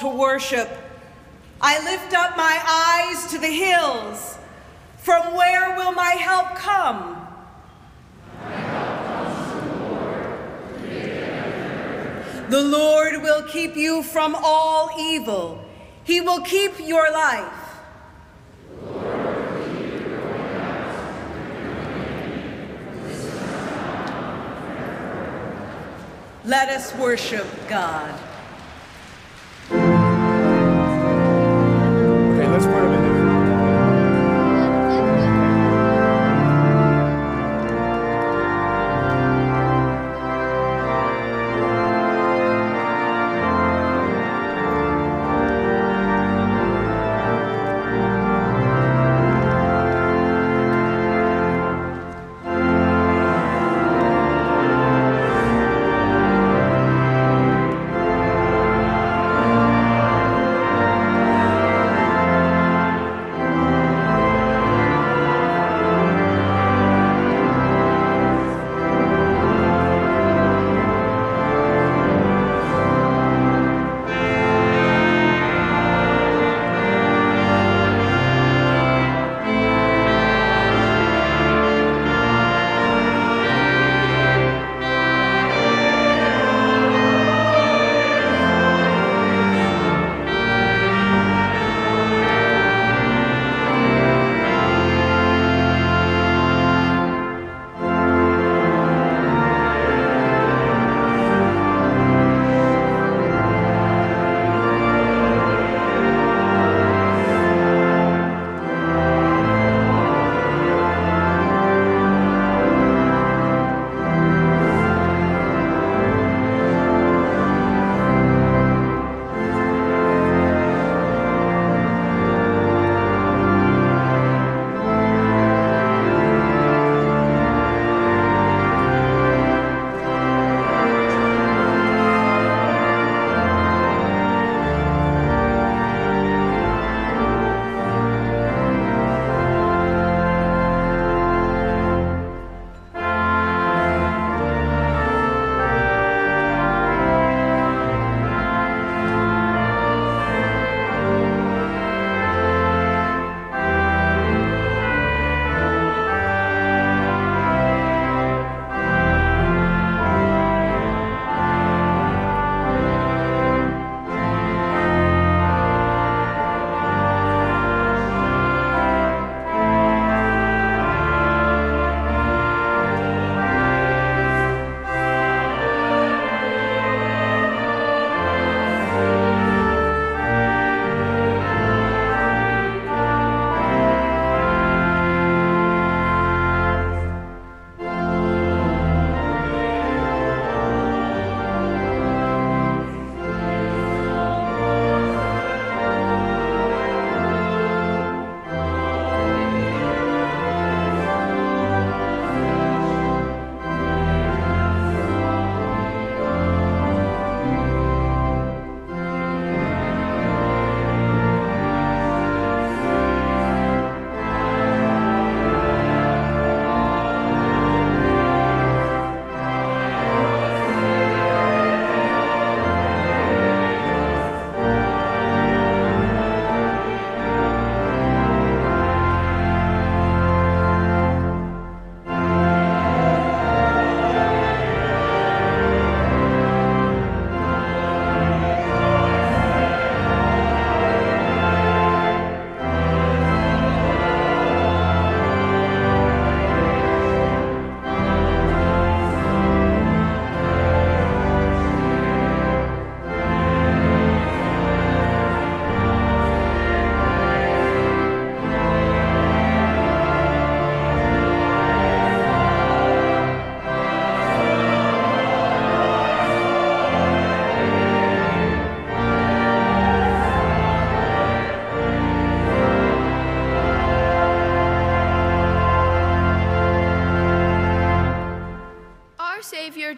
to worship. I lift up my eyes to the hills. From where will my help come? The Lord will keep you from all evil. He will keep your life. Let us worship God. Let's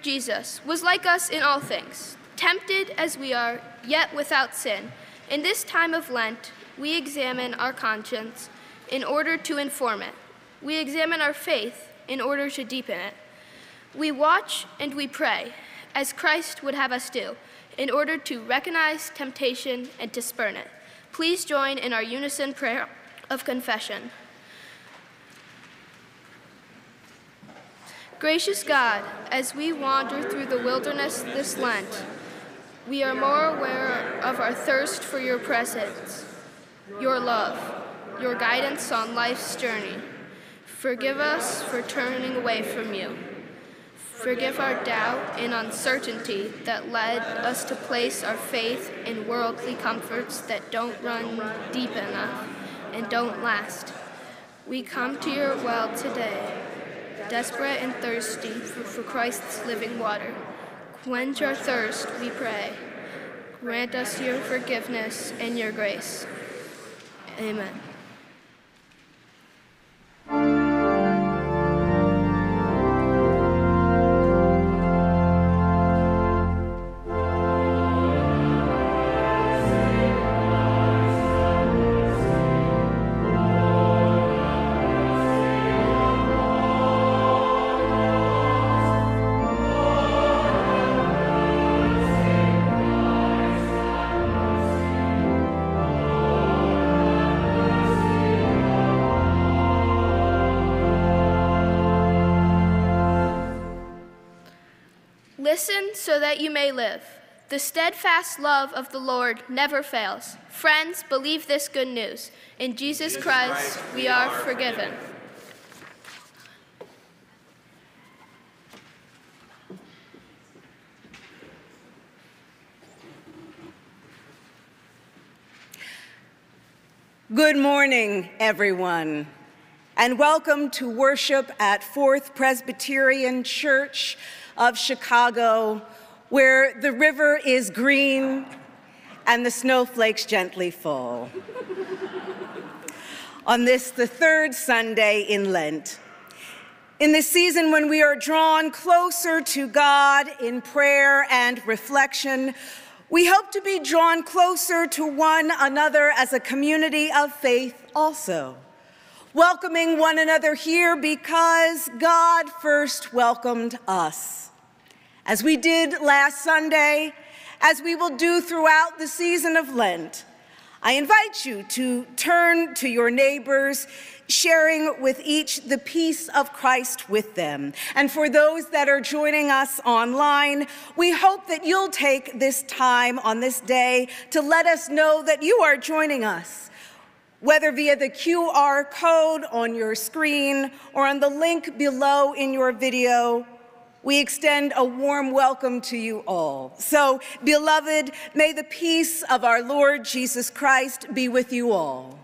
Jesus was like us in all things, tempted as we are, yet without sin. In this time of Lent, we examine our conscience in order to inform it. We examine our faith in order to deepen it. We watch and we pray, as Christ would have us do, in order to recognize temptation and to spurn it. Please join in our unison prayer of confession. Gracious God, as we wander through the wilderness this Lent, we are more aware of our thirst for your presence, your love, your guidance on life's journey. Forgive us for turning away from you. Forgive our doubt and uncertainty that led us to place our faith in worldly comforts that don't run deep enough and don't last. We come to your well today desperate and thirsty for, for Christ's living water. Quench our thirst, we pray. Grant us your forgiveness and your grace. Amen. You may live. The steadfast love of the Lord never fails. Friends, believe this good news. In Jesus, Jesus Christ, Christ, we are forgiven. Good morning, everyone, and welcome to worship at Fourth Presbyterian Church of Chicago, where the river is green and the snowflakes gently fall. On this, the third Sunday in Lent, in the season when we are drawn closer to God in prayer and reflection, we hope to be drawn closer to one another as a community of faith also welcoming one another here because God first welcomed us. As we did last Sunday, as we will do throughout the season of Lent, I invite you to turn to your neighbors, sharing with each the peace of Christ with them. And for those that are joining us online, we hope that you'll take this time on this day to let us know that you are joining us whether via the QR code on your screen or on the link below in your video, we extend a warm welcome to you all. So, beloved, may the peace of our Lord Jesus Christ be with you all.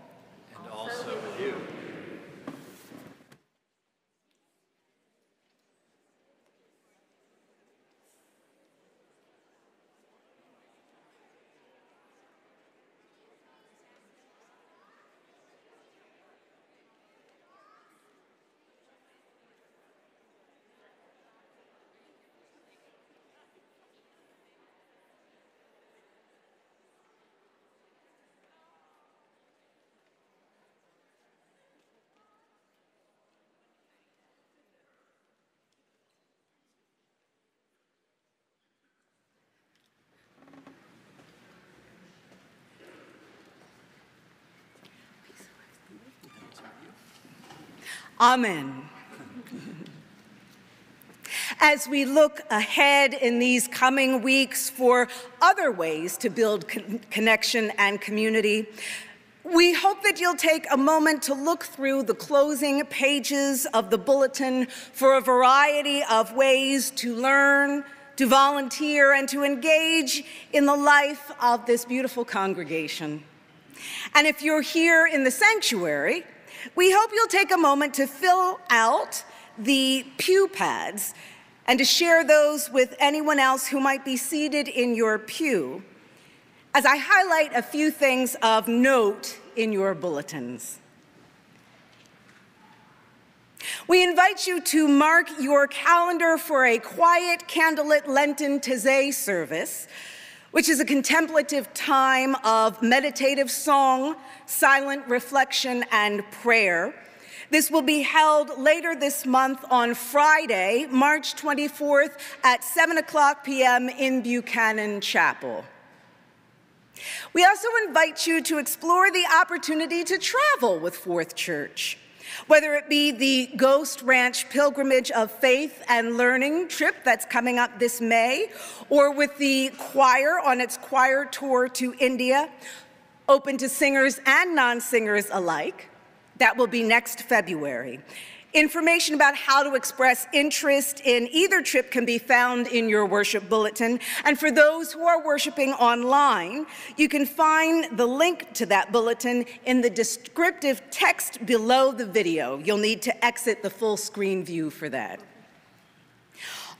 Amen. As we look ahead in these coming weeks for other ways to build con connection and community, we hope that you'll take a moment to look through the closing pages of the bulletin for a variety of ways to learn, to volunteer, and to engage in the life of this beautiful congregation. And if you're here in the sanctuary, we hope you'll take a moment to fill out the pew pads and to share those with anyone else who might be seated in your pew as I highlight a few things of note in your bulletins. We invite you to mark your calendar for a quiet candlelit Lenten Taizé service which is a contemplative time of meditative song, silent reflection, and prayer This will be held later this month on Friday, March 24th at 7 o'clock p.m. in Buchanan Chapel. We also invite you to explore the opportunity to travel with Fourth Church. Whether it be the Ghost Ranch Pilgrimage of Faith and Learning trip that's coming up this May, or with the choir on its choir tour to India, open to singers and non singers alike, that will be next February. Information about how to express interest in either trip can be found in your worship bulletin. And for those who are worshiping online, you can find the link to that bulletin in the descriptive text below the video. You'll need to exit the full screen view for that.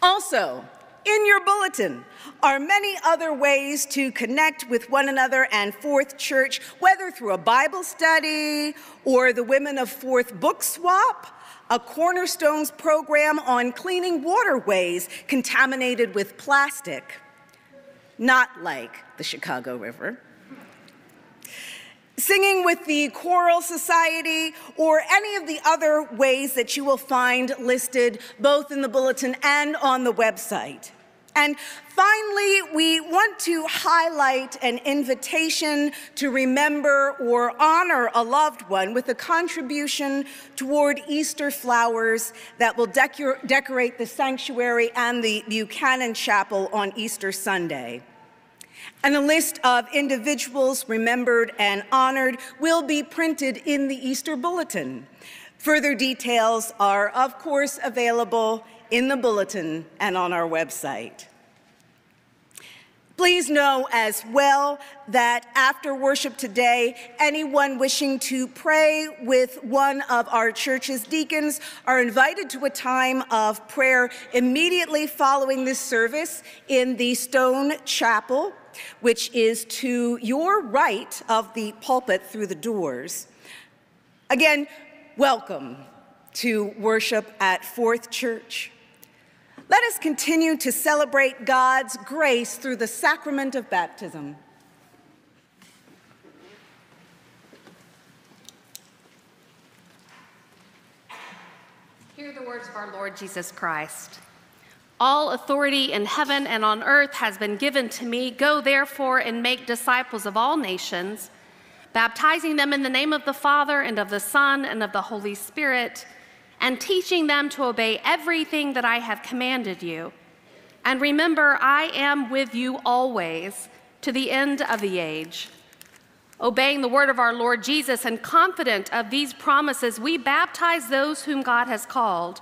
Also, in your bulletin are many other ways to connect with one another and Fourth Church, whether through a Bible study or the Women of Fourth book swap a Cornerstones program on cleaning waterways contaminated with plastic, not like the Chicago River. Singing with the Choral Society, or any of the other ways that you will find listed both in the bulletin and on the website. And finally, we want to highlight an invitation to remember or honor a loved one with a contribution toward Easter flowers that will decor decorate the sanctuary and the Buchanan Chapel on Easter Sunday. And a list of individuals remembered and honored will be printed in the Easter Bulletin. Further details are, of course, available in the bulletin and on our website. Please know as well that after worship today, anyone wishing to pray with one of our church's deacons are invited to a time of prayer immediately following this service in the Stone Chapel, which is to your right of the pulpit through the doors. Again, welcome to worship at Fourth Church. Let us continue to celebrate God's grace through the sacrament of baptism. Hear the words of our Lord Jesus Christ. All authority in heaven and on earth has been given to me. Go therefore and make disciples of all nations, baptizing them in the name of the Father and of the Son and of the Holy Spirit and teaching them to obey everything that I have commanded you. And remember, I am with you always to the end of the age. Obeying the word of our Lord Jesus and confident of these promises, we baptize those whom God has called.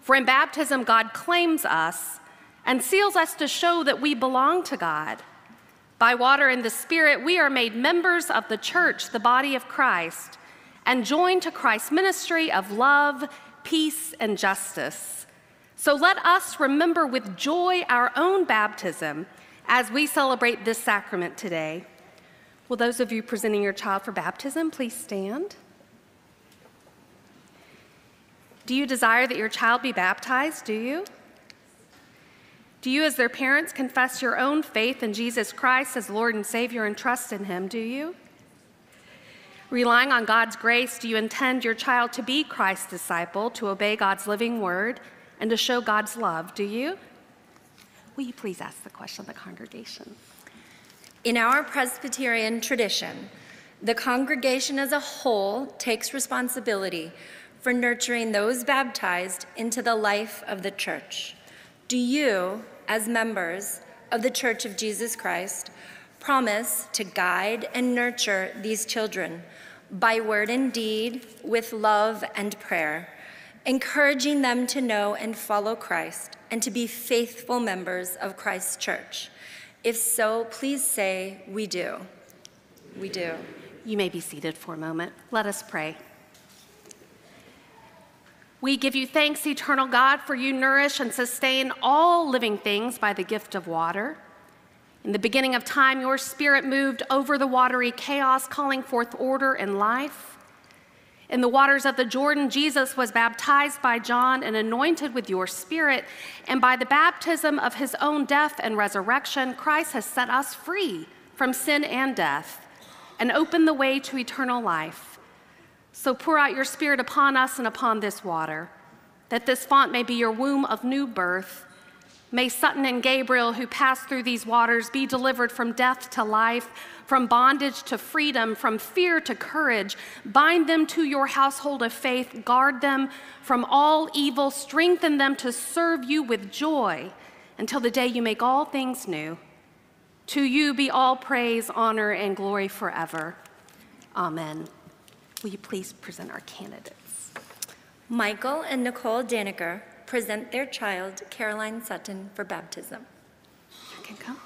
For in baptism, God claims us and seals us to show that we belong to God. By water and the Spirit, we are made members of the church, the body of Christ, and joined to Christ's ministry of love peace, and justice. So let us remember with joy our own baptism as we celebrate this sacrament today. Will those of you presenting your child for baptism please stand? Do you desire that your child be baptized? Do you? Do you, as their parents, confess your own faith in Jesus Christ as Lord and Savior and trust in Him? Do you? Relying on God's grace, do you intend your child to be Christ's disciple, to obey God's living word, and to show God's love? Do you? Will you please ask the question of the congregation? In our Presbyterian tradition, the congregation as a whole takes responsibility for nurturing those baptized into the life of the church. Do you, as members of the Church of Jesus Christ, promise to guide and nurture these children by word and deed, with love and prayer, encouraging them to know and follow Christ and to be faithful members of Christ's church? If so, please say, We do. We do. You may be seated for a moment. Let us pray. We give you thanks, eternal God, for you nourish and sustain all living things by the gift of water. In the beginning of time, your spirit moved over the watery chaos, calling forth order and life. In the waters of the Jordan, Jesus was baptized by John and anointed with your spirit. And by the baptism of his own death and resurrection, Christ has set us free from sin and death and opened the way to eternal life. So pour out your Spirit upon us and upon this water, that this font may be your womb of new birth. May Sutton and Gabriel, who pass through these waters, be delivered from death to life, from bondage to freedom, from fear to courage. Bind them to your household of faith, guard them from all evil, strengthen them to serve you with joy until the day you make all things new. To you be all praise, honor, and glory forever. Amen. Will you please present our candidates? Michael and Nicole Daniker present their child, Caroline Sutton, for baptism. You can come.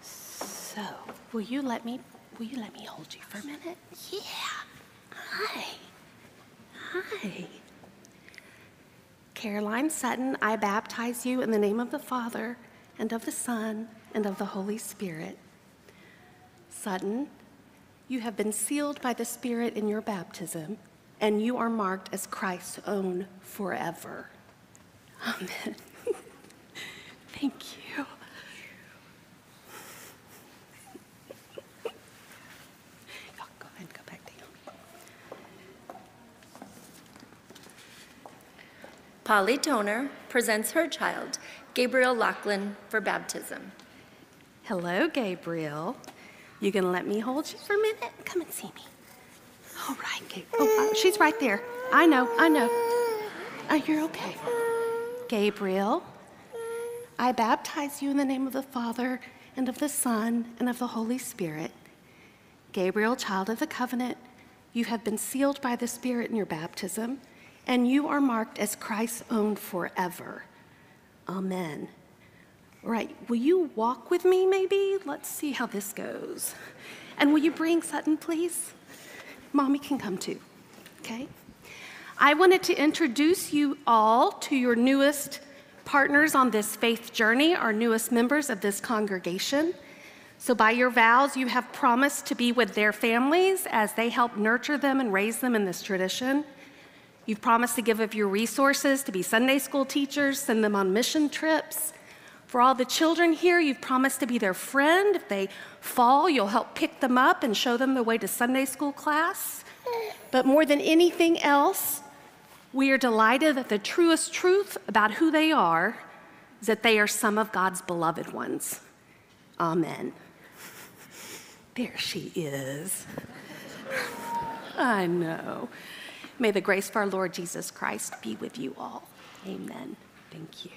So, will you let me will you let me hold you for a minute? Yeah. Hi. Hi. Caroline Sutton, I baptize you in the name of the Father and of the Son and of the Holy Spirit. Sutton, you have been sealed by the Spirit in your baptism, and you are marked as Christ's own forever. Amen. Thank you. Y'all go ahead go back down. Polly Toner presents her child, Gabriel Lachlan, for baptism. Hello, Gabriel. You gonna let me hold you for a minute? Come and see me. All right, Gabriel. Oh, uh, she's right there. I know, I know. Oh, you're okay. Gabriel, I baptize you in the name of the Father and of the Son and of the Holy Spirit. Gabriel, child of the covenant, you have been sealed by the Spirit in your baptism, and you are marked as Christ's own forever. Amen. Right, will you walk with me maybe? Let's see how this goes. And will you bring Sutton, please? Mommy can come too, okay? I wanted to introduce you all to your newest partners on this faith journey, our newest members of this congregation. So, by your vows, you have promised to be with their families as they help nurture them and raise them in this tradition. You've promised to give of your resources to be Sunday school teachers, send them on mission trips. For all the children here, you've promised to be their friend. If they fall, you'll help pick them up and show them the way to Sunday school class. But more than anything else, we are delighted that the truest truth about who they are is that they are some of God's beloved ones. Amen. There she is. I know. May the grace of our Lord Jesus Christ be with you all. Amen. Thank you.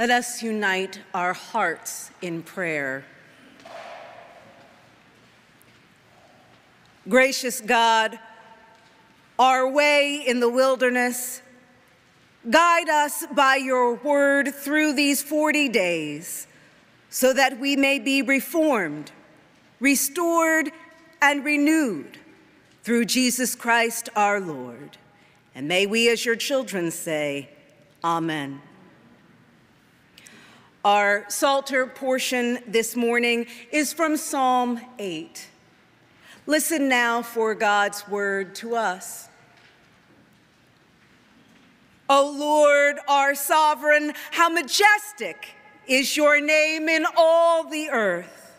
Let us unite our hearts in prayer. Gracious God, our way in the wilderness, guide us by your word through these 40 days so that we may be reformed, restored, and renewed through Jesus Christ our Lord. And may we, as your children, say, Amen. Our Psalter portion this morning is from Psalm 8. Listen now for God's word to us. O Lord, our sovereign, how majestic is your name in all the earth.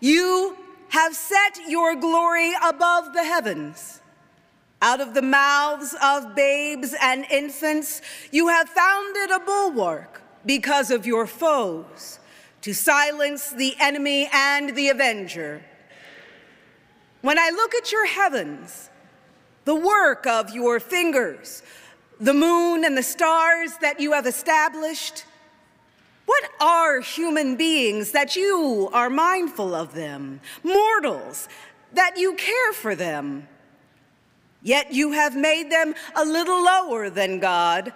You have set your glory above the heavens. Out of the mouths of babes and infants, you have founded a bulwark because of your foes, to silence the enemy and the avenger. When I look at your heavens, the work of your fingers, the moon and the stars that you have established, what are human beings that you are mindful of them, mortals that you care for them? Yet you have made them a little lower than God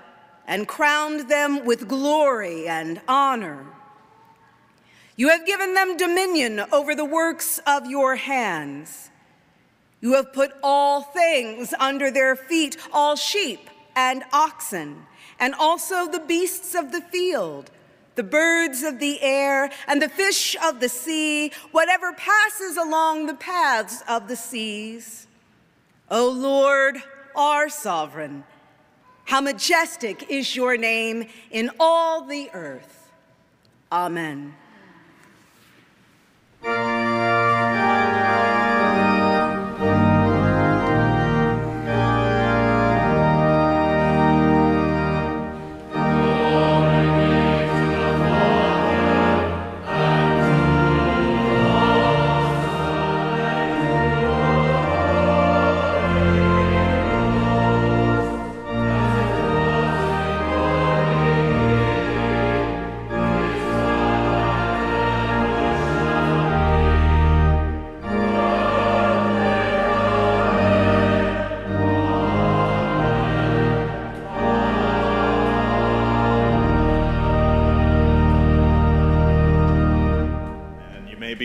and crowned them with glory and honor. You have given them dominion over the works of your hands. You have put all things under their feet, all sheep and oxen, and also the beasts of the field, the birds of the air, and the fish of the sea, whatever passes along the paths of the seas. O Lord, our sovereign, how majestic is your name in all the earth. Amen.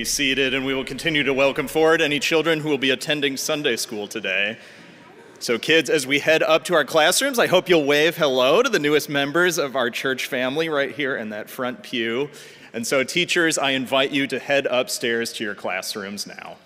Be seated, and we will continue to welcome forward any children who will be attending Sunday school today. So, kids, as we head up to our classrooms, I hope you'll wave hello to the newest members of our church family right here in that front pew. And so, teachers, I invite you to head upstairs to your classrooms now.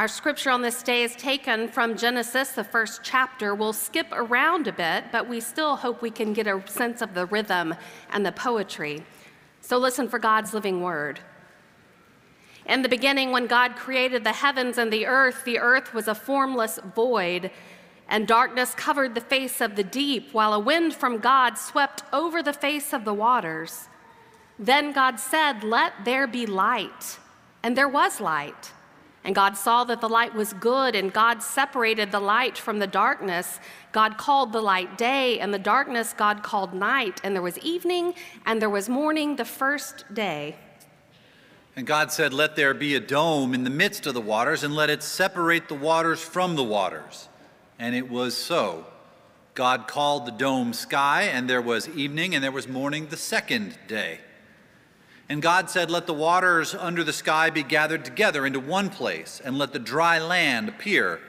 Our scripture on this day is taken from Genesis, the first chapter. We'll skip around a bit, but we still hope we can get a sense of the rhythm and the poetry. So listen for God's living word. In the beginning, when God created the heavens and the earth, the earth was a formless void, and darkness covered the face of the deep, while a wind from God swept over the face of the waters. Then God said, Let there be light. And there was light. And God saw that the light was good, and God separated the light from the darkness. God called the light day, and the darkness God called night. And there was evening, and there was morning the first day. And God said, Let there be a dome in the midst of the waters, and let it separate the waters from the waters. And it was so. God called the dome sky, and there was evening, and there was morning the second day. And God said, Let the waters under the sky be gathered together into one place, and let the dry land appear.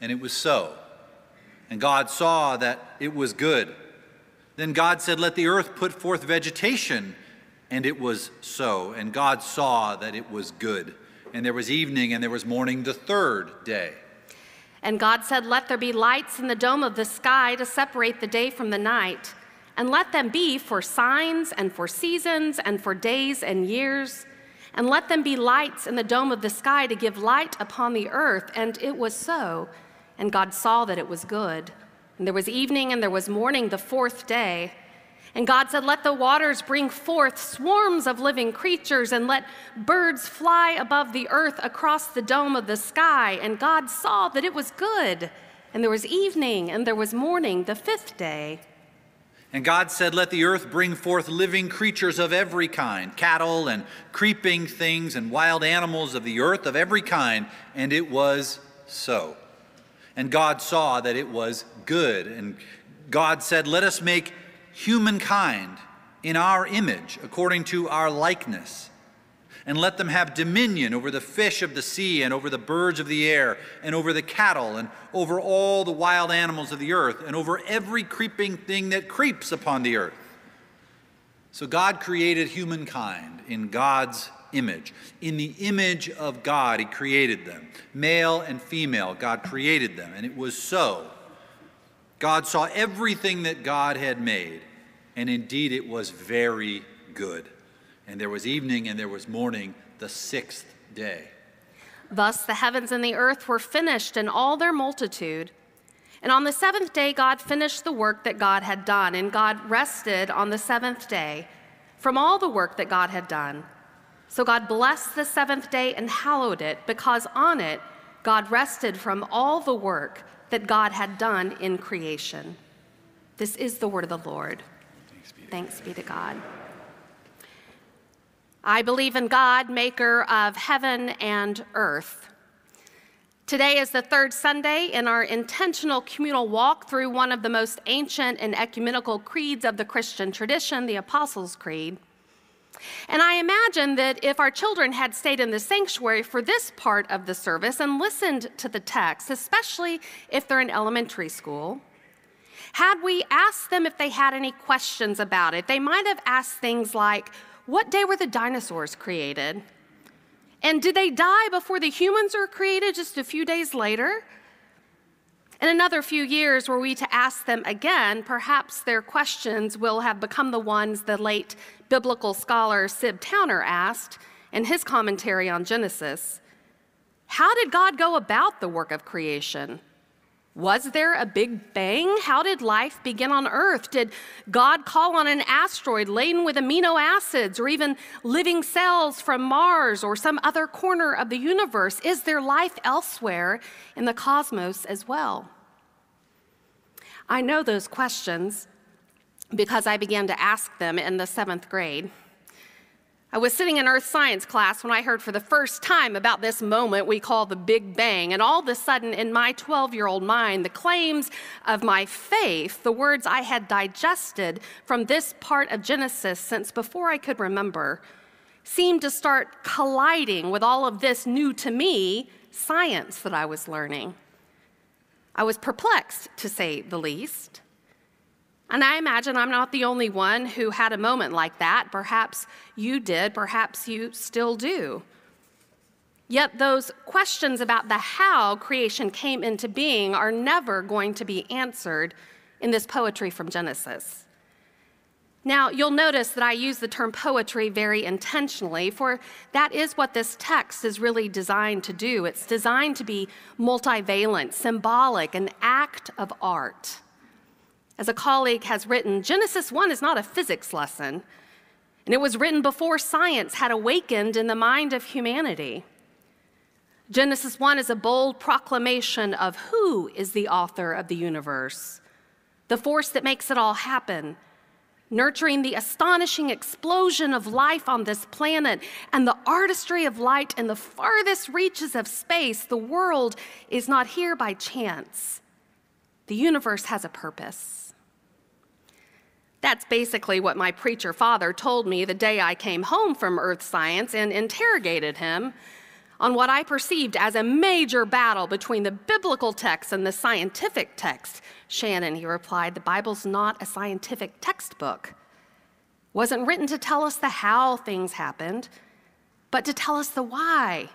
And it was so. And God saw that it was good. Then God said, Let the earth put forth vegetation. And it was so. And God saw that it was good. And there was evening and there was morning the third day. And God said, Let there be lights in the dome of the sky to separate the day from the night and let them be for signs and for seasons and for days and years. And let them be lights in the dome of the sky to give light upon the earth. And it was so. And God saw that it was good. And there was evening and there was morning the fourth day. And God said, Let the waters bring forth swarms of living creatures, and let birds fly above the earth across the dome of the sky. And God saw that it was good. And there was evening and there was morning the fifth day. And God said, Let the earth bring forth living creatures of every kind, cattle and creeping things and wild animals of the earth of every kind. And it was so. And God saw that it was good. And God said, Let us make humankind in our image, according to our likeness and let them have dominion over the fish of the sea, and over the birds of the air, and over the cattle, and over all the wild animals of the earth, and over every creeping thing that creeps upon the earth. So God created humankind in God's image. In the image of God, He created them. Male and female, God created them, and it was so. God saw everything that God had made, and indeed it was very good. And there was evening and there was morning the sixth day. Thus the heavens and the earth were finished in all their multitude. And on the seventh day, God finished the work that God had done, and God rested on the seventh day from all the work that God had done. So God blessed the seventh day and hallowed it, because on it God rested from all the work that God had done in creation. This is the word of the Lord. Thanks be to, Thanks be to God. I believe in God, maker of heaven and earth. Today is the third Sunday in our intentional communal walk through one of the most ancient and ecumenical creeds of the Christian tradition, the Apostles' Creed. And I imagine that if our children had stayed in the sanctuary for this part of the service and listened to the text, especially if they're in elementary school, had we asked them if they had any questions about it, they might have asked things like, what day were the dinosaurs created? And did they die before the humans were created just a few days later? In another few years, were we to ask them again, perhaps their questions will have become the ones the late biblical scholar Sib Towner asked in his commentary on Genesis How did God go about the work of creation? Was there a big bang? How did life begin on Earth? Did God call on an asteroid laden with amino acids or even living cells from Mars or some other corner of the universe? Is there life elsewhere in the cosmos as well? I know those questions because I began to ask them in the seventh grade. I was sitting in earth science class when I heard for the first time about this moment we call the Big Bang. And all of a sudden, in my 12 year old mind, the claims of my faith, the words I had digested from this part of Genesis since before I could remember, seemed to start colliding with all of this new to me science that I was learning. I was perplexed, to say the least. And I imagine I'm not the only one who had a moment like that. Perhaps you did, perhaps you still do. Yet those questions about the how creation came into being are never going to be answered in this poetry from Genesis. Now, you'll notice that I use the term poetry very intentionally, for that is what this text is really designed to do. It's designed to be multivalent, symbolic, an act of art. As a colleague has written, Genesis 1 is not a physics lesson, and it was written before science had awakened in the mind of humanity. Genesis 1 is a bold proclamation of who is the author of the universe, the force that makes it all happen, nurturing the astonishing explosion of life on this planet and the artistry of light in the farthest reaches of space. The world is not here by chance, the universe has a purpose. That's basically what my preacher father told me the day I came home from earth science and interrogated him on what I perceived as a major battle between the biblical text and the scientific text. Shannon, he replied, the Bible's not a scientific textbook. Wasn't written to tell us the how things happened, but to tell us the why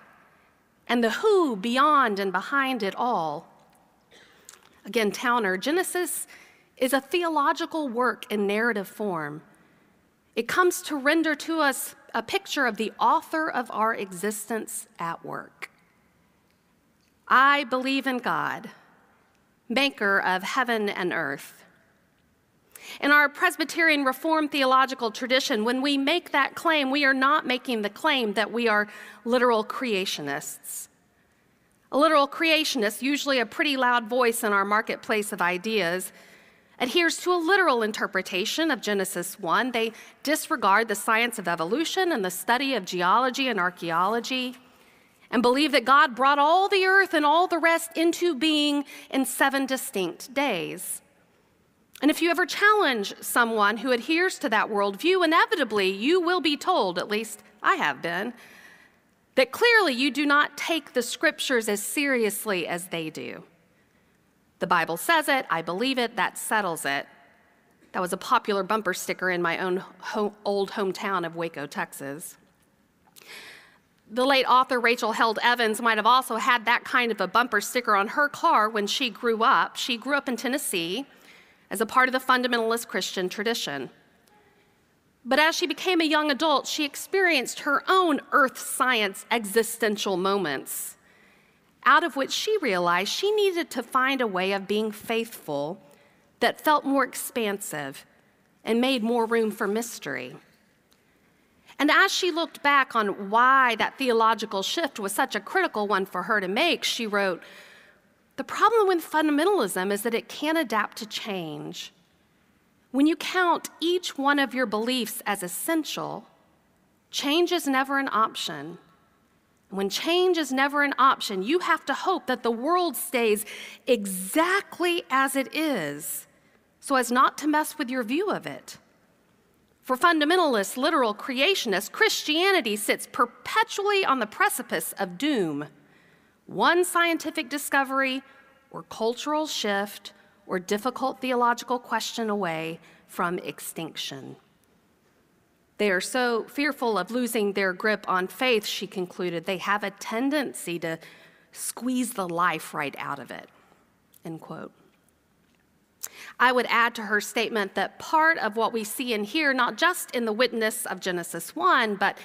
and the who beyond and behind it all. Again, Towner, Genesis is a theological work in narrative form. It comes to render to us a picture of the author of our existence at work. I believe in God, maker of heaven and earth. In our Presbyterian Reformed theological tradition, when we make that claim, we are not making the claim that we are literal creationists. A literal creationist, usually a pretty loud voice in our marketplace of ideas, adheres to a literal interpretation of Genesis 1. They disregard the science of evolution and the study of geology and archaeology and believe that God brought all the earth and all the rest into being in seven distinct days. And if you ever challenge someone who adheres to that worldview, inevitably you will be told, at least I have been, that clearly you do not take the scriptures as seriously as they do. The Bible says it, I believe it, that settles it. That was a popular bumper sticker in my own ho- old hometown of Waco, Texas. The late author Rachel Held Evans might have also had that kind of a bumper sticker on her car when she grew up. She grew up in Tennessee as a part of the fundamentalist Christian tradition. But as she became a young adult, she experienced her own earth science existential moments out of which she realized she needed to find a way of being faithful that felt more expansive and made more room for mystery. And as she looked back on why that theological shift was such a critical one for her to make, she wrote The problem with fundamentalism is that it can't adapt to change. When you count each one of your beliefs as essential, change is never an option. When change is never an option, you have to hope that the world stays exactly as it is so as not to mess with your view of it. For fundamentalists, literal creationists, Christianity sits perpetually on the precipice of doom. One scientific discovery or cultural shift or difficult theological question away from extinction. They are so fearful of losing their grip on faith, she concluded, they have a tendency to squeeze the life right out of it. End quote. I would add to her statement that part of what we see and hear, not just in the witness of Genesis 1, but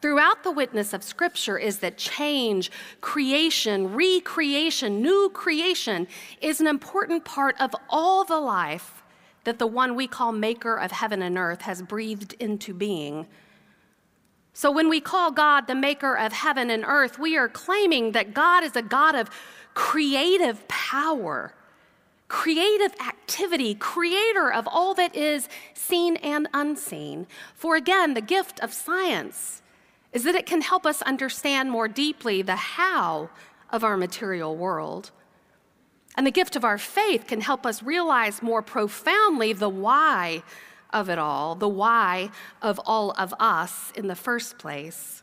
throughout the witness of Scripture, is that change, creation, recreation, new creation is an important part of all the life that the one we call maker of heaven and earth has breathed into being. So when we call God the maker of heaven and earth, we are claiming that God is a God of creative power, creative activity, creator of all that is seen and unseen. For again, the gift of science is that it can help us understand more deeply the how of our material world. And the gift of our faith can help us realize more profoundly the why of it all, the why of all of us in the first place.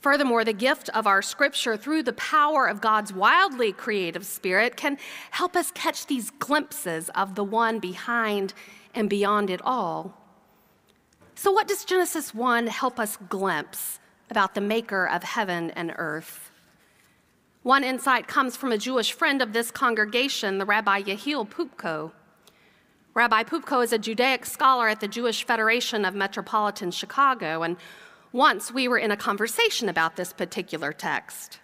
Furthermore, the gift of our scripture through the power of God's wildly creative spirit can help us catch these glimpses of the one behind and beyond it all. So, what does Genesis 1 help us glimpse about the maker of heaven and earth? One insight comes from a Jewish friend of this congregation, the Rabbi Yehiel Poupko. Rabbi Poupko is a Judaic scholar at the Jewish Federation of Metropolitan Chicago, and once we were in a conversation about this particular text.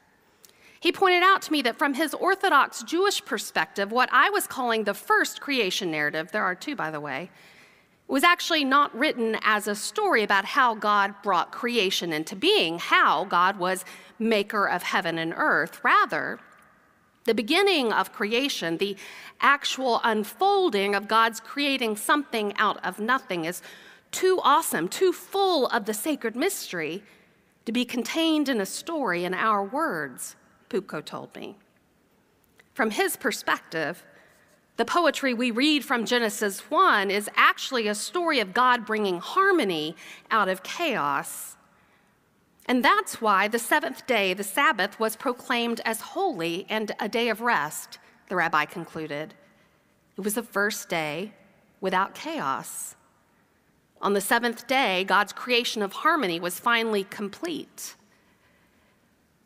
He pointed out to me that from his Orthodox Jewish perspective, what I was calling the first creation narrative, there are two, by the way, was actually not written as a story about how God brought creation into being, how God was maker of heaven and earth. Rather, the beginning of creation, the actual unfolding of God's creating something out of nothing, is too awesome, too full of the sacred mystery to be contained in a story in our words, Poupko told me. From his perspective, The poetry we read from Genesis 1 is actually a story of God bringing harmony out of chaos. And that's why the seventh day, the Sabbath, was proclaimed as holy and a day of rest, the rabbi concluded. It was the first day without chaos. On the seventh day, God's creation of harmony was finally complete.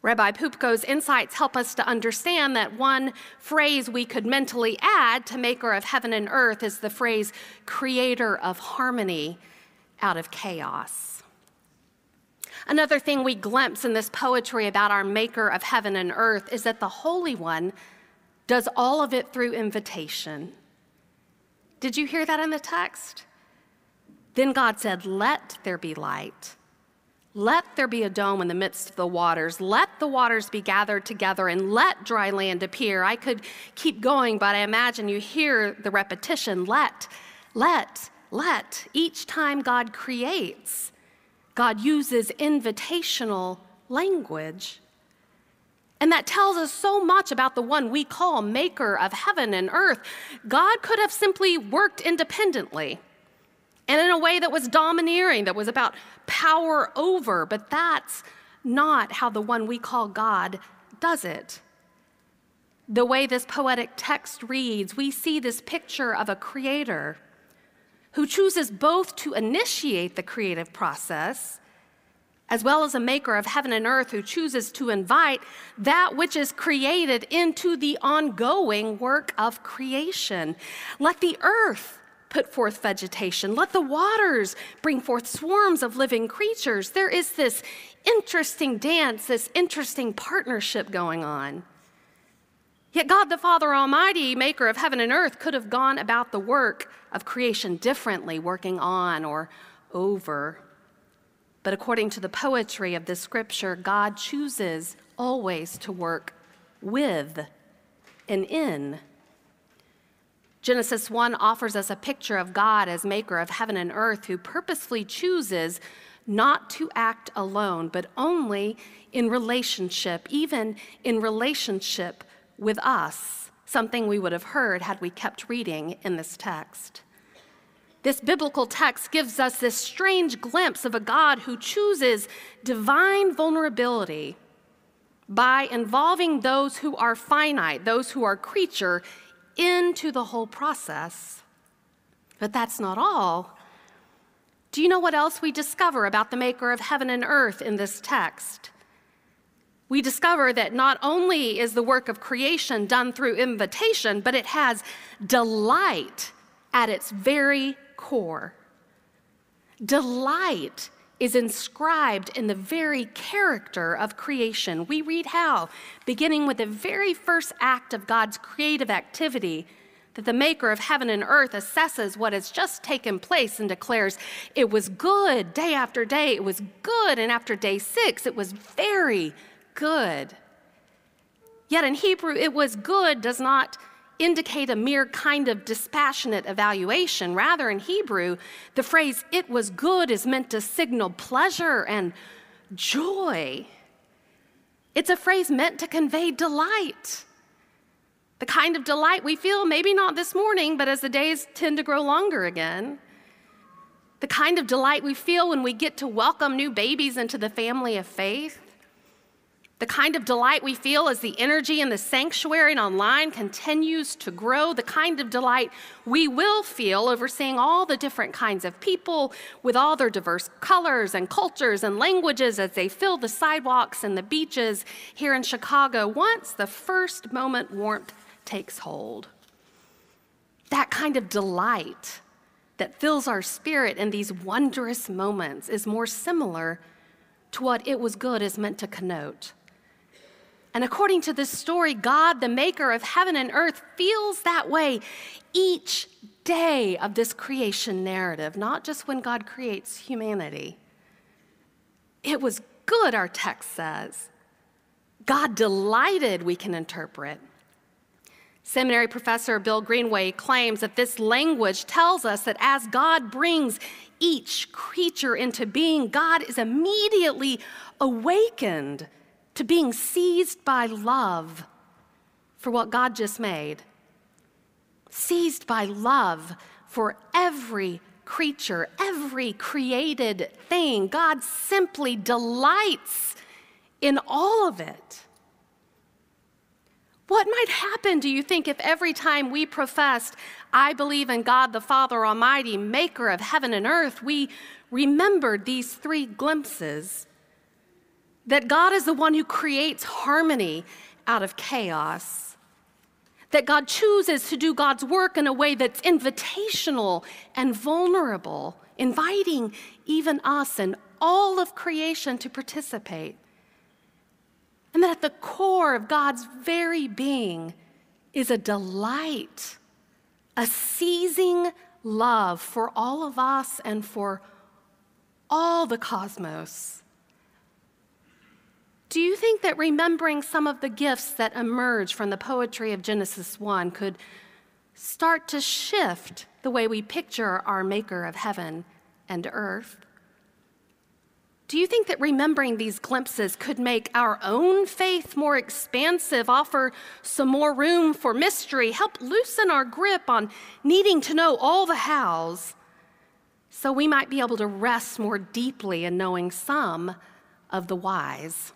Rabbi Poupko's insights help us to understand that one phrase we could mentally add to maker of heaven and earth is the phrase creator of harmony out of chaos. Another thing we glimpse in this poetry about our maker of heaven and earth is that the Holy One does all of it through invitation. Did you hear that in the text? Then God said, Let there be light. Let there be a dome in the midst of the waters. Let the waters be gathered together and let dry land appear. I could keep going, but I imagine you hear the repetition let, let, let. Each time God creates, God uses invitational language. And that tells us so much about the one we call maker of heaven and earth. God could have simply worked independently and in a way that was domineering, that was about power over, but that's not how the one we call God does it. The way this poetic text reads, we see this picture of a creator who chooses both to initiate the creative process as well as a maker of heaven and earth who chooses to invite that which is created into the ongoing work of creation. Let the earth put forth vegetation. Let the waters bring forth swarms of living creatures. There is this interesting dance, this interesting partnership going on. Yet God the Father Almighty, maker of heaven and earth, could have gone about the work of creation differently, working on or over. But according to the poetry of this scripture, God chooses always to work with and in Genesis 1 offers us a picture of God as maker of heaven and earth who purposefully chooses not to act alone, but only in relationship, even in relationship with us, something we would have heard had we kept reading in this text. This biblical text gives us this strange glimpse of a God who chooses divine vulnerability by involving those who are finite, those who are creature, into the whole process. But that's not all. Do you know what else we discover about the maker of heaven and earth in this text? We discover that not only is the work of creation done through invitation, but it has delight at its very core. Delight is inscribed in the very character of creation. We read how, beginning with the very first act of God's creative activity, that the maker of heaven and earth assesses what has just taken place and declares, It was good day after day, it was good, and after day six, it was very good. Yet in Hebrew, it was good does not indicate a mere kind of dispassionate evaluation. Rather, in Hebrew, the phrase it was good is meant to signal pleasure and joy. It's a phrase meant to convey delight. The kind of delight we feel, maybe not this morning, but as the days tend to grow longer again. The kind of delight we feel when we get to welcome new babies into the family of faith. The kind of delight we feel as the energy in the sanctuary and online continues to grow, the kind of delight we will feel over seeing all the different kinds of people with all their diverse colors and cultures and languages as they fill the sidewalks and the beaches here in Chicago once the first moment warmth takes hold. That kind of delight that fills our spirit in these wondrous moments is more similar to what it was good is meant to connote. And according to this story, God, the maker of heaven and earth, feels that way each day of this creation narrative, not just when God creates humanity. It was good, our text says. God delighted, we can interpret. Seminary professor Bill Greenway claims that this language tells us that as God brings each creature into being, God is immediately awakened to being seized by love for what God just made. seized by love for every creature, every created thing. God simply delights in all of it. What might happen, do you think, if every time we professed, I believe in God the Father Almighty, maker of heaven and earth, we remembered these three glimpses that God is the one who creates harmony out of chaos, that God chooses to do God's work in a way that's invitational and vulnerable, inviting even us and all of creation to participate. And that at the core of God's very being is a delight, a seizing love for all of us and for all the cosmos. Do you think that remembering some of the gifts that emerge from the poetry of Genesis 1 could start to shift the way we picture our maker of heaven and earth? Do you think that remembering these glimpses could make our own faith more expansive, offer some more room for mystery, help loosen our grip on needing to know all the hows, so we might be able to rest more deeply in knowing some of the whys?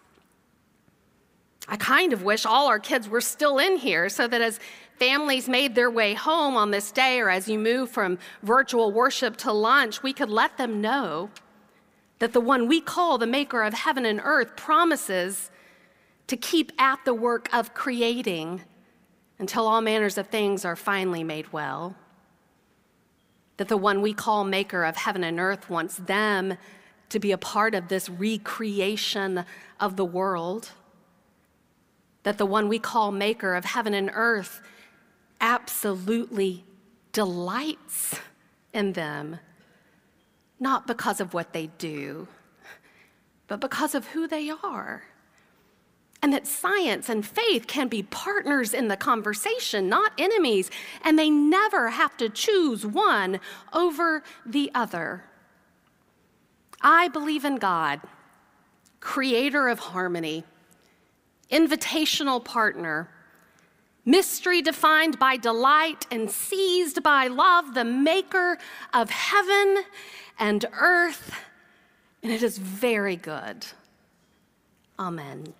I kind of wish all our kids were still in here so that as families made their way home on this day or as you move from virtual worship to lunch, we could let them know that the one we call the maker of heaven and earth promises to keep at the work of creating until all manners of things are finally made well. That the one we call maker of heaven and earth wants them to be a part of this recreation of the world. That the one we call maker of heaven and earth absolutely delights in them not because of what they do, but because of who they are. And that science and faith can be partners in the conversation, not enemies, and they never have to choose one over the other. I believe in God, creator of harmony, invitational partner, mystery defined by delight and seized by love, the maker of heaven and earth, and it is very good. Amen.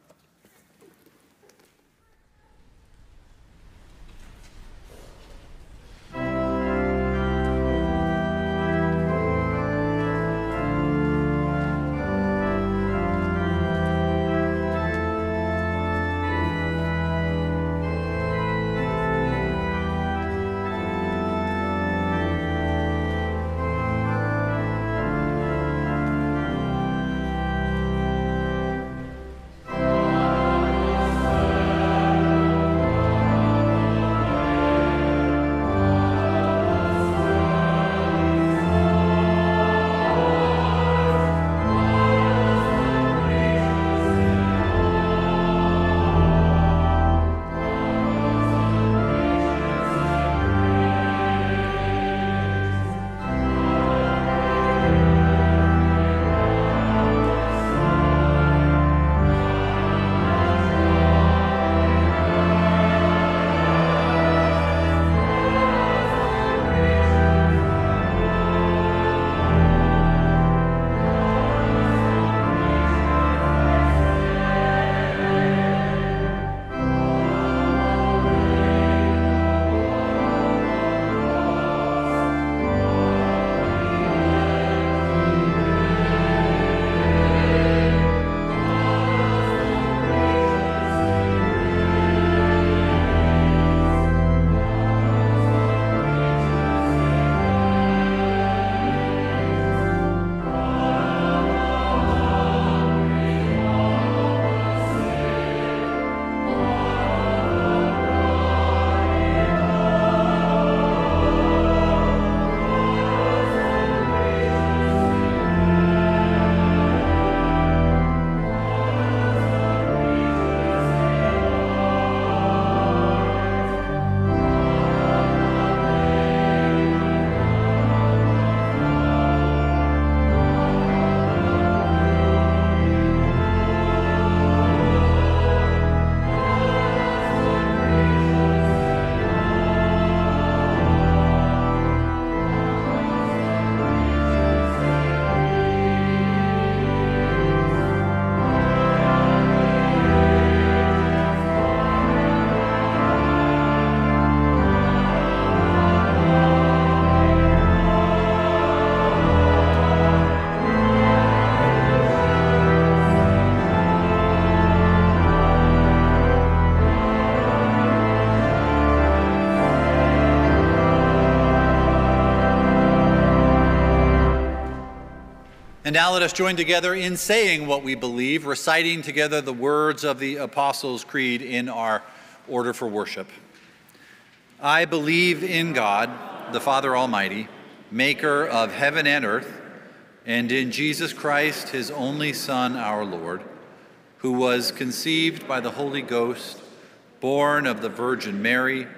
Now let us join together in saying what we believe, reciting together the words of the Apostles' Creed in our order for worship. I believe in God, the Father Almighty, maker of heaven and earth, and in Jesus Christ, his only Son, our Lord, who was conceived by the Holy Ghost, born of the Virgin Mary,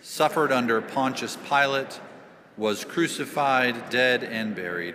suffered under Pontius Pilate, was crucified, dead, and buried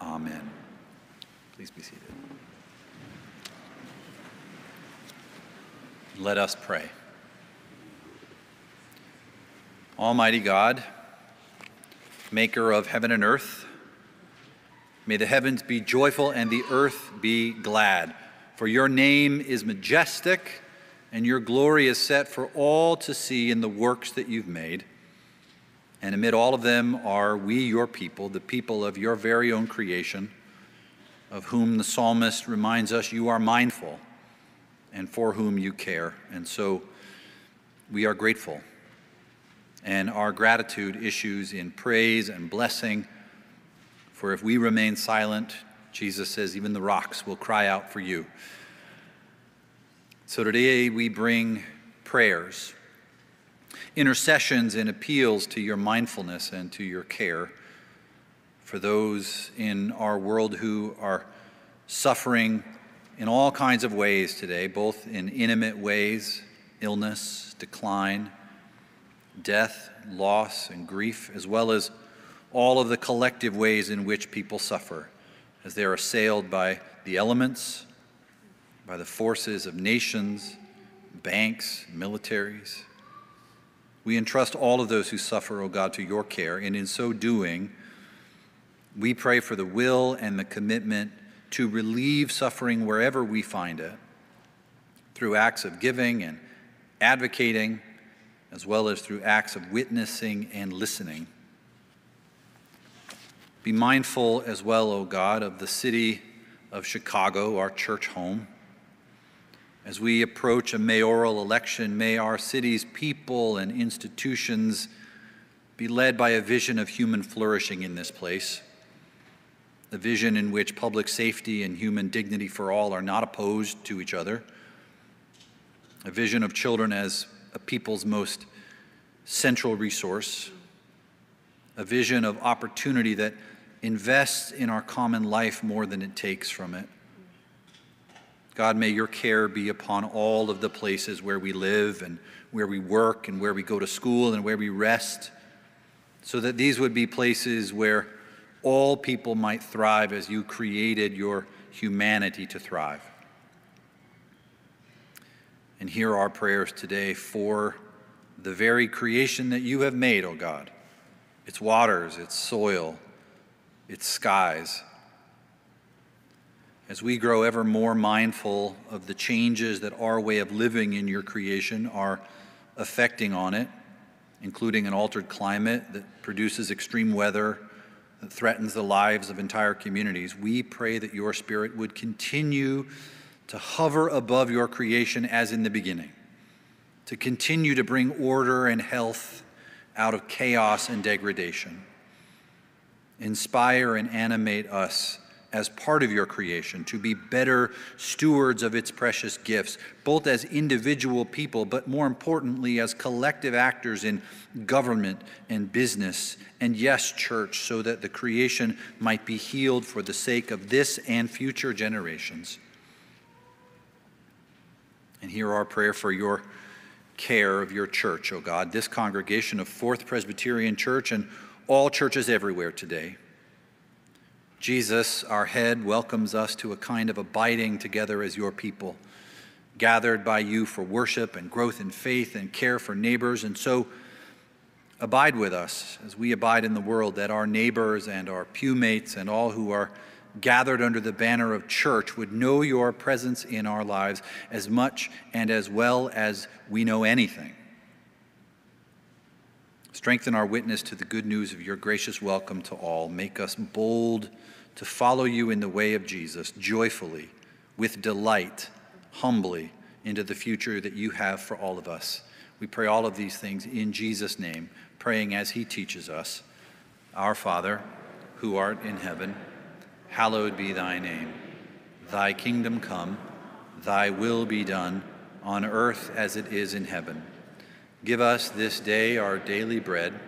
Amen. Please be seated. Let us pray. Almighty God, maker of heaven and earth, may the heavens be joyful and the earth be glad. For your name is majestic and your glory is set for all to see in the works that you've made. And amid all of them are we, your people, the people of your very own creation, of whom the psalmist reminds us you are mindful and for whom you care. And so we are grateful. And our gratitude issues in praise and blessing. For if we remain silent, Jesus says, even the rocks will cry out for you. So today we bring prayers intercessions and appeals to your mindfulness and to your care for those in our world who are suffering in all kinds of ways today, both in intimate ways, illness, decline, death, loss, and grief, as well as all of the collective ways in which people suffer as they are assailed by the elements, by the forces of nations, banks, militaries. We entrust all of those who suffer, O God, to your care, and in so doing, we pray for the will and the commitment to relieve suffering wherever we find it through acts of giving and advocating, as well as through acts of witnessing and listening. Be mindful as well, O God, of the city of Chicago, our church home. As we approach a mayoral election, may our city's people and institutions be led by a vision of human flourishing in this place, a vision in which public safety and human dignity for all are not opposed to each other, a vision of children as a people's most central resource, a vision of opportunity that invests in our common life more than it takes from it God, may your care be upon all of the places where we live and where we work and where we go to school and where we rest, so that these would be places where all people might thrive as you created your humanity to thrive. And hear our prayers today for the very creation that you have made, O oh God its waters, its soil, its skies as we grow ever more mindful of the changes that our way of living in your creation are affecting on it, including an altered climate that produces extreme weather that threatens the lives of entire communities, we pray that your Spirit would continue to hover above your creation as in the beginning, to continue to bring order and health out of chaos and degradation. Inspire and animate us as part of your creation, to be better stewards of its precious gifts, both as individual people, but more importantly, as collective actors in government and business, and yes, church, so that the creation might be healed for the sake of this and future generations. And hear our prayer for your care of your church, O oh God, this congregation of Fourth Presbyterian Church and all churches everywhere today. Jesus, our head, welcomes us to a kind of abiding together as your people, gathered by you for worship and growth in faith and care for neighbors. And so abide with us as we abide in the world, that our neighbors and our pewmates and all who are gathered under the banner of church would know your presence in our lives as much and as well as we know anything. Strengthen our witness to the good news of your gracious welcome to all. Make us bold to follow you in the way of Jesus, joyfully, with delight, humbly, into the future that you have for all of us. We pray all of these things in Jesus' name, praying as he teaches us. Our Father, who art in heaven, hallowed be thy name. Thy kingdom come, thy will be done, on earth as it is in heaven. Give us this day our daily bread,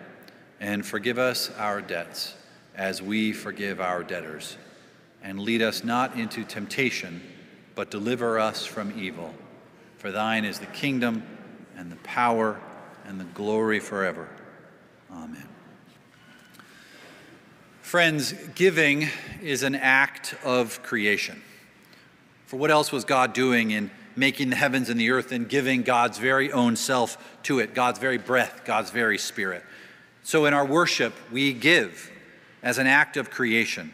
and forgive us our debts, as we forgive our debtors. And lead us not into temptation, but deliver us from evil. For thine is the kingdom, and the power, and the glory forever. Amen. Friends, giving is an act of creation. For what else was God doing in making the heavens and the earth and giving God's very own self to it, God's very breath, God's very spirit? So in our worship, we give as an act of creation.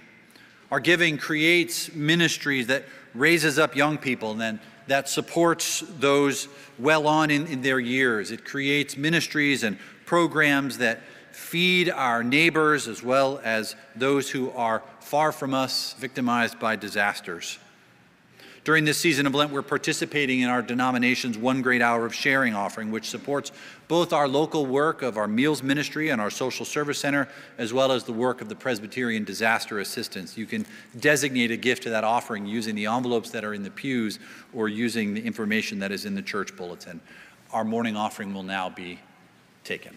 Our giving creates ministries that raises up young people and then that supports those well on in, in their years. It creates ministries and programs that feed our neighbors as well as those who are far from us, victimized by disasters. During this season of Lent, we're participating in our denomination's One Great Hour of Sharing offering, which supports both our local work of our meals ministry and our social service center, as well as the work of the Presbyterian Disaster Assistance. You can designate a gift to that offering using the envelopes that are in the pews or using the information that is in the church bulletin. Our morning offering will now be taken.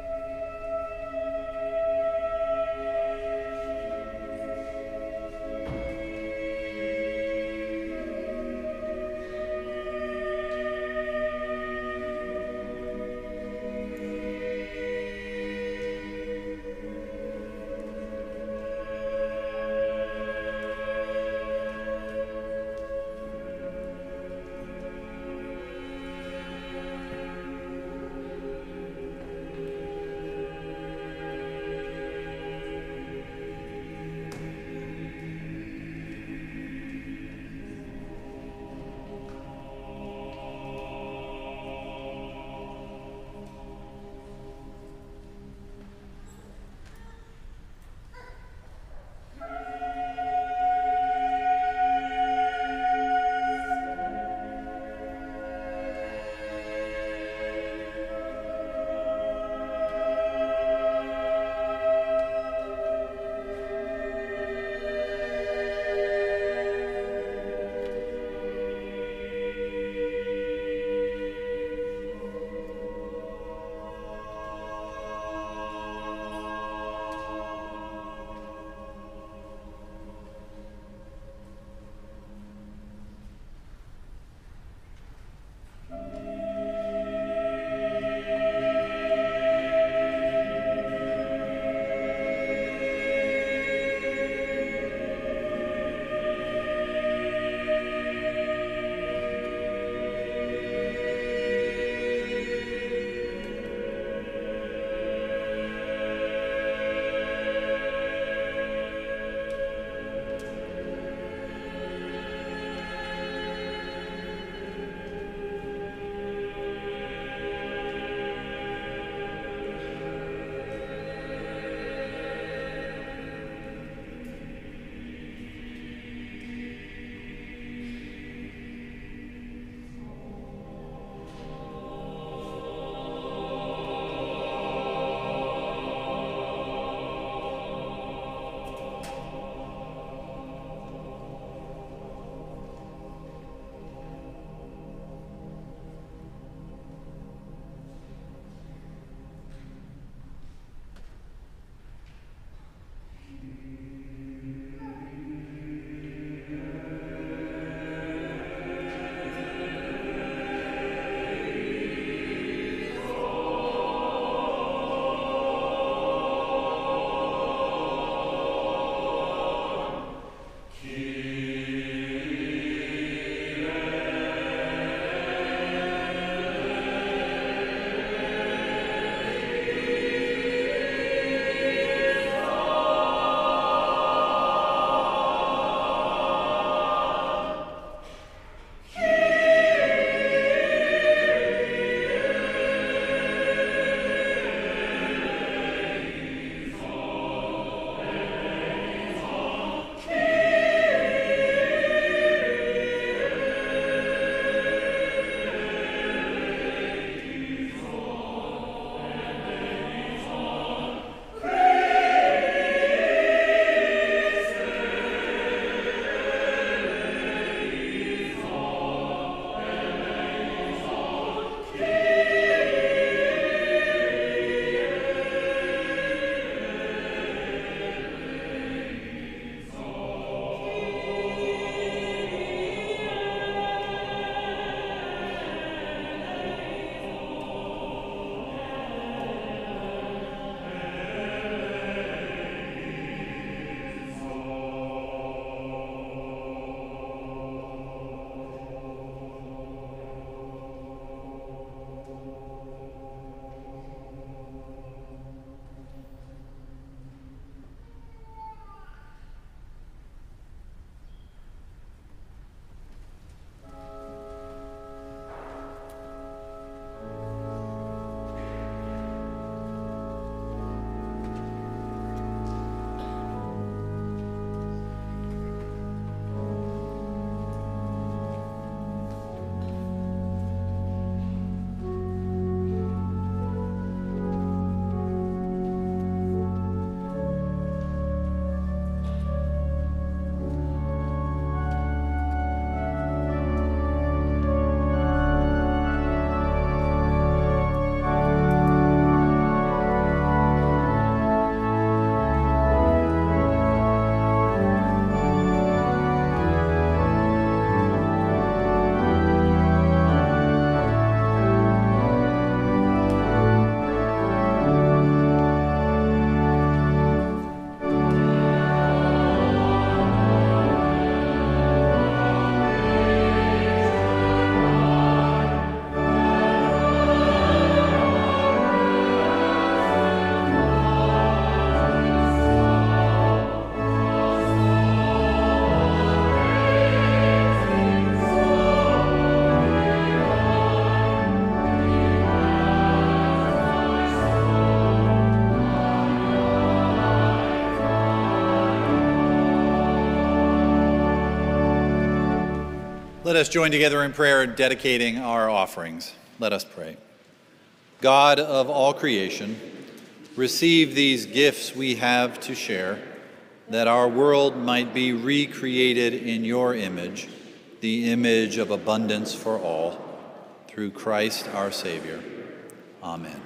Let us join together in prayer and dedicating our offerings. Let us pray. God of all creation, receive these gifts we have to share, that our world might be recreated in your image, the image of abundance for all, through Christ our Savior. Amen.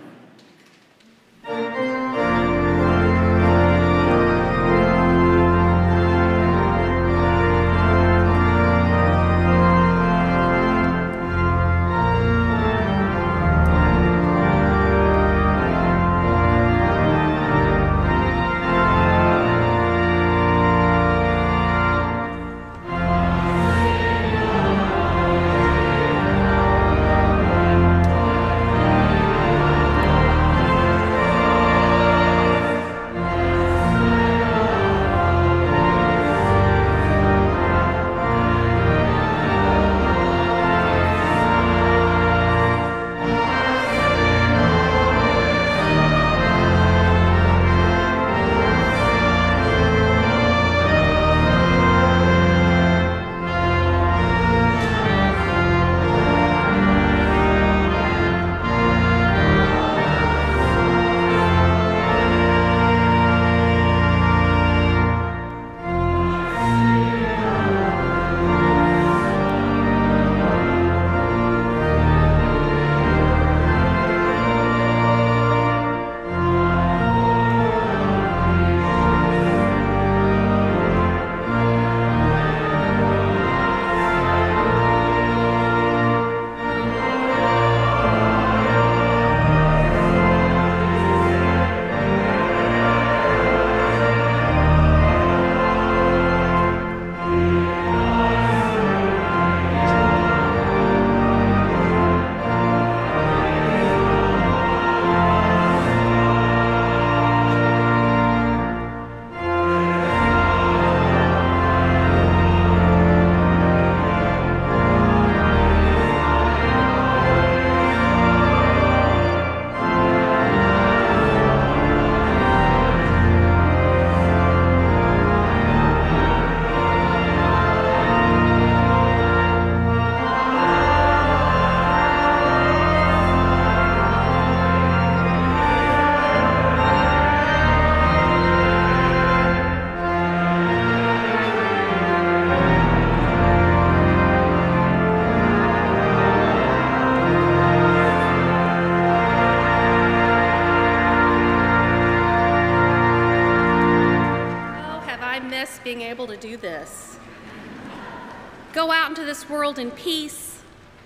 World in peace,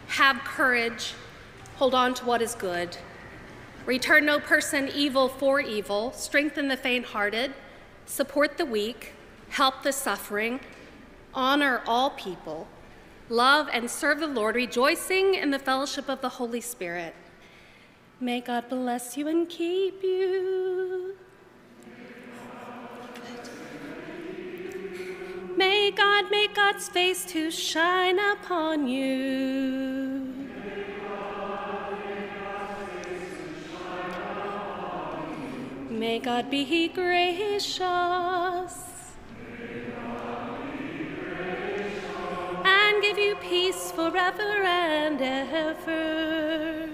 have courage, hold on to what is good. Return no person evil for evil, strengthen the faint hearted, support the weak, help the suffering, honor all people, love and serve the Lord, rejoicing in the fellowship of the Holy Spirit. May God bless you and keep you. May God make God's face to shine upon you. May God be gracious. And give you peace forever and ever.